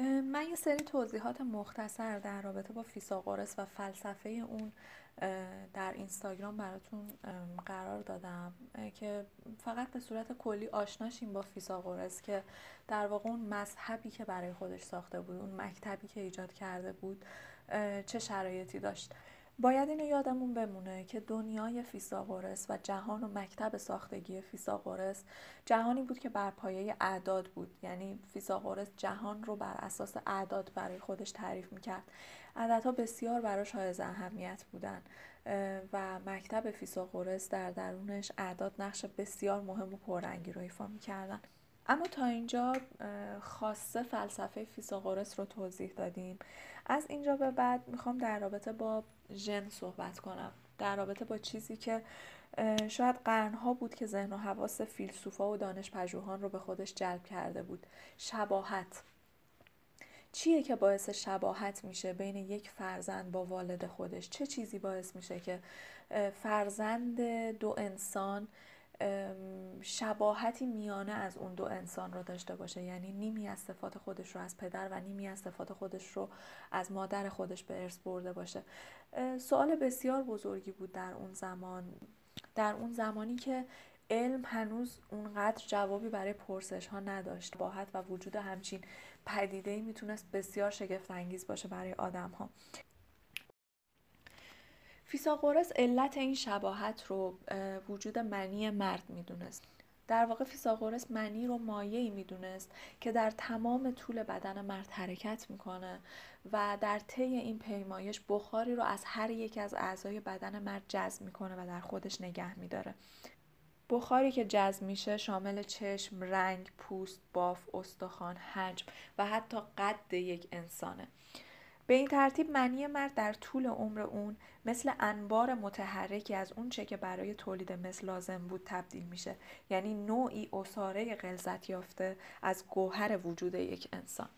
من یه سری توضیحات مختصر در رابطه با فیثاغورث و فلسفه اون در اینستاگرام براتون قرار دادم که فقط به صورت کلی آشنا شیم با فیثاغورث که در واقع اون مذهبی که برای خودش ساخته بود اون مکتبی که ایجاد کرده بود چه شرایطی داشت. باید اینو یادمون بمونه که دنیای فیثاغورث و جهان و مکتب ساختگی فیثاغورث جهانی بود که بر پایه اعداد بود. یعنی فیثاغورس جهان رو بر اساس اعداد برای خودش تعریف می‌کرد. عددها بسیار براش حائز اهمیت بودن و مکتب فیثاغورس در درونش اعداد نقش بسیار مهم و پررنگی رو ایفا می‌کردن. اما تا اینجا خلاصه فلسفه فیثاغورس رو توضیح دادیم. از اینجا به بعد می‌خوام در رابطه با ژن صحبت کنم در رابطه با چیزی که شاید قرنها بود که ذهن و حواس فیلسوفا و دانش پژوهان رو به خودش جلب کرده بود. شباهت. چیه که باعث شباهت میشه بین یک فرزند با والد خودش؟ چه چیزی باعث میشه که فرزند دو انسان شباهتی میانه از اون دو انسان رو داشته باشه. یعنی نیمی از صفات خودش رو از پدر و نیمی از صفات خودش رو از مادر خودش به ارث برده باشه. سوال بسیار بزرگی بود در اون زمان. در اون زمانی که علم هنوز اونقدر جوابی برای پرسش ها نداشت. باحت و وجود همچین پدیده ای می‌تونست بسیار شگفت انگیز باشه برای آدم ها فیساغورس علت این شباهت رو وجود منی مرد می‌دونست در واقع فیساغورس منی رو مایه می‌دونست که در تمام طول بدن مرد حرکت می‌کنه و در طی این پیمایش بخاری رو از هر یک از اعضای بدن مرد جذب می‌کنه و در خودش نگه میداره بخاری که جذب میشه شامل چشم، رنگ، پوست، باف، استخوان، حجم و حتی قد یک انسانه. به این ترتیب منی مرد در طول عمر اون مثل انبار متحرکی از اون چه که برای تولید مثل لازم بود تبدیل میشه یعنی نوعی اصاره غلظت یافته از گوهر وجود یک انسان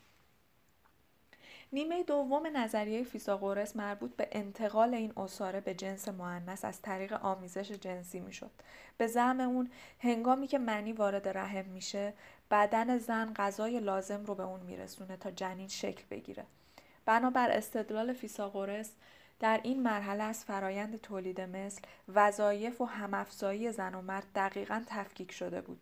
نیمه دوم نظریه فیساغورس مربوط به انتقال این اصاره به جنس معنس از طریق آمیزش جنسی می‌شد. به زعم اون هنگامی که منی وارد رحم میشه بدن زن غذای لازم رو به اون میرسونه تا جنین شکل بگیره. بنابر استدلال فیساغورس در این مرحله از فرایند تولید مثل وظایف و همافزایی زن و مرد دقیقا تفکیک شده بود.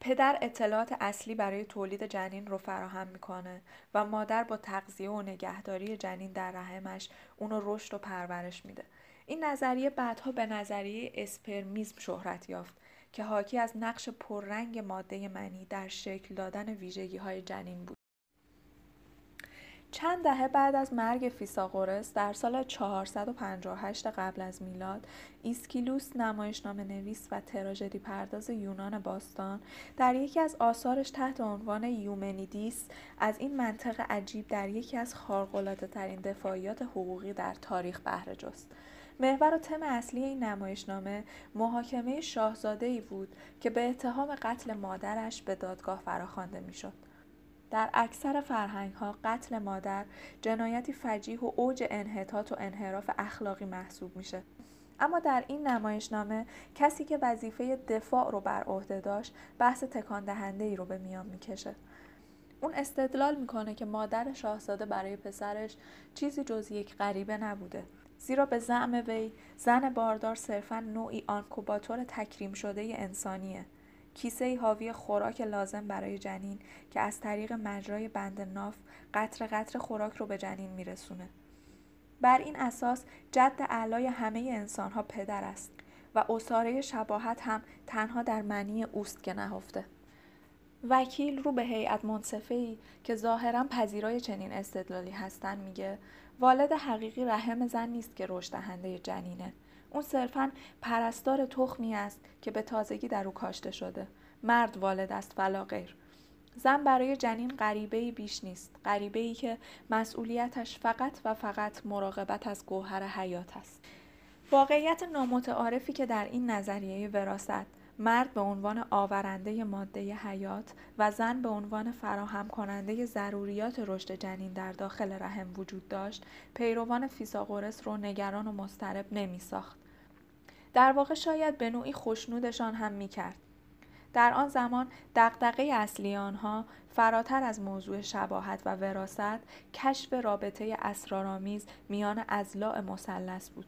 پدر اطلاعات اصلی برای تولید جنین رو فراهم می‌کنه و مادر با تغذیه و نگهداری جنین در رحمش اونو رشد و پرورش میده. این نظریه بعدها به نظریه اسپرمیزم شهرت یافت که حاکی از نقش پررنگ ماده منی در شکل دادن ویژگی های جنین بود. چند دهه بعد از مرگ فیساغورس در سال 458 قبل از میلاد ایسکیلوس نمایشنامه نویس و تراژدی پرداز یونان باستان در یکی از آثارش تحت عنوان یومنیدیس از این منطق عجیب در یکی از خارق‌العاده ترین دفاعیات حقوقی در تاریخ بهره جست. محور و تم اصلی این نمایشنامه محاکمه شاهزاده ای بود که به اتهام قتل مادرش به دادگاه فراخوانده می‌شد. در اکثر فرهنگ ها قتل مادر جنایتی فجیح و اوج انحطاط و انحراف اخلاقی محسوب میشه. اما در این نمایشنامه کسی که وظیفه دفاع رو بر عهده داشت بحث تکان دهنده ای رو به میان می‌کشه. اون استدلال می‌کنه که مادر شاهزاده برای پسرش چیزی جز یک غریبه نبوده. زیرا به زعم وی زن باردار صرفا نوعی آنکوباتور تکریم شده انسانیه. کیسه حاوی خوراک لازم برای جنین که از طریق مجرای بند ناف قطر قطر خوراک رو به جنین میرسونه. بر این اساس جد اعلای همه انسان ها پدر است و اصاره شباهت هم تنها در معنی اوست که نهفته. وکیل رو به هیئت منصفه که ظاهرا پذیرای چنین استدلالی هستن میگه والد حقیقی رحم زن نیست که رشد دهنده جنینه اون صرفا پرستار تخمی است که به تازگی در او کاشته شده. مرد والد است ولا غیر. زن برای جنین غریبه بیش نیست. غریبه ای که مسئولیتش فقط و فقط مراقبت از گوهر حیات است. واقعیت نامتعارفی که در این نظریه وراست مرد به عنوان آورنده ماده حیات و زن به عنوان فراهم کننده ضروریات رشد جنین در داخل رحم وجود داشت پیروان فیساغورس رو نگران و مضطرب نمی ساخت. در واقع شاید به نوعی خوشنودشان هم می کرد. در آن زمان دقدقه اصلی آنها فراتر از موضوع شباهت و وراست کشف رابطه اسرارآمیز میان ازلاع مثلث بود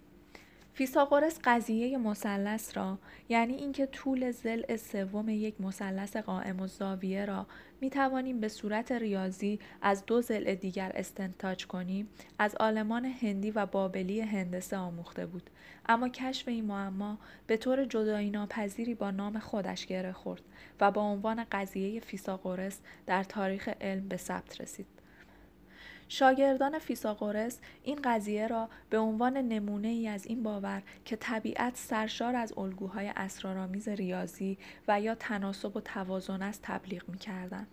فیساغورس قضیه مثلث را یعنی اینکه طول زل سوم یک مثلث قائم و زاویه را می توانیم به صورت ریاضی از دو زل دیگر استنتاج کنیم از آلمان هندی و بابلی هندسه آموخته بود. اما کشف این معما به طور جدایی ناپذیری با نام خودش گره خورد و با عنوان قضیه فیساغورس در تاریخ علم به ثبت رسید. شاگردان فیساغورس این قضیه را به عنوان نمونه ای از این باور که طبیعت سرشار از الگوهای اسرارآمیز ریاضی و یا تناسب و توازن است تبلیغ می کردن.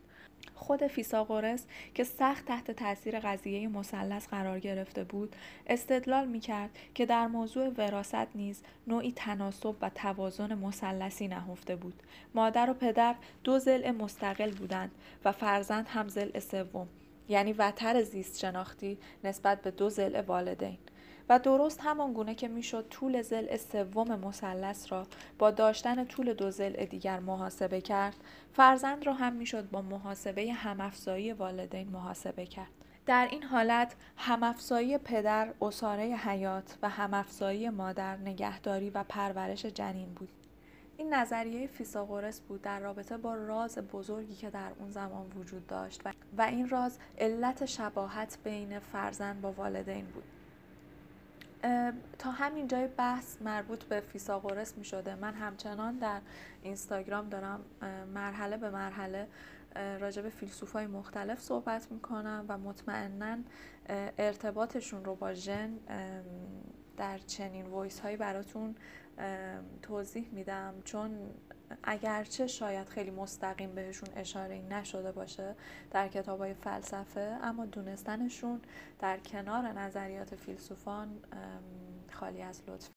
خود فیساغورس که سخت تحت تاثیر قضیه مثلث قرار گرفته بود استدلال می کرد که در موضوع وراست نیز نوعی تناسب و توازن مثلثی نهفته بود مادر و پدر دو ضلع مستقل بودند و فرزند هم ضلع سوم یعنی وتر زیست شناختی نسبت به دو زل والدین. و درست همان گونه که می‌شد طول زل سوم مثلث را با داشتن طول دو زل دیگر محاسبه کرد فرزند را هم می‌شد با محاسبه همافزایی والدین محاسبه کرد. در این حالت همافزایی پدر اساره حیات و همافزایی مادر نگهداری و پرورش جنین بود. این نظریه فیساغورس بود در رابطه با راز بزرگی که در اون زمان وجود داشت و این راز علت شباهت بین فرزند با والدین بود. تا همین جای بحث مربوط به فیساغورس می شده. من همچنان در اینستاگرام دارم مرحله به مرحله راجع به فیلسوف های مختلف صحبت می کنم و مطمئنا ارتباطشون رو با ژن در چنین وایس هایی براتون توضیح میدم. چون اگرچه شاید خیلی مستقیم بهشون اشاره نشده باشه در کتاب های فلسفه اما دونستنشون در کنار نظریات فیلسوفان خالی از لطف